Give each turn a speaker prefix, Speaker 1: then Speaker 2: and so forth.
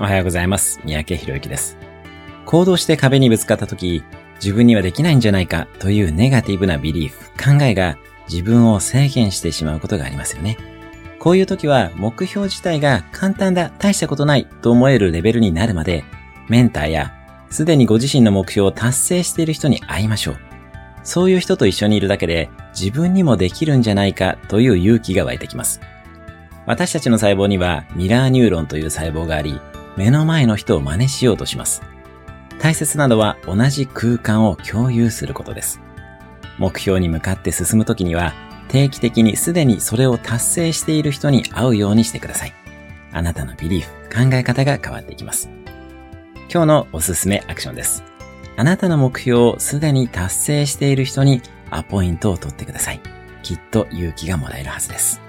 Speaker 1: おはようございます。三宅博之です。行動して壁にぶつかった時、自分にはできないんじゃないかというネガティブなビリーフ、考えが自分を制限してしまうことがありますよね。こういう時は目標自体が簡単だ、大したことないと思えるレベルになるまで、メンターやすでにご自身の目標を達成している人に会いましょう。そういう人と一緒にいるだけで自分にもできるんじゃないかという勇気が湧いてきます。私たちの細胞にはミラーニューロンという細胞があり、目の前の人を真似しようとします。大切なのは同じ空間を共有することです。目標に向かって進むときには、定期的にすでにそれを達成している人に会うようにしてください。あなたのビリーフ、考え方が変わっていきます。今日のおすすめアクションです。あなたの目標をすでに達成している人にアポイントを取ってください。きっと勇気がもらえるはずです。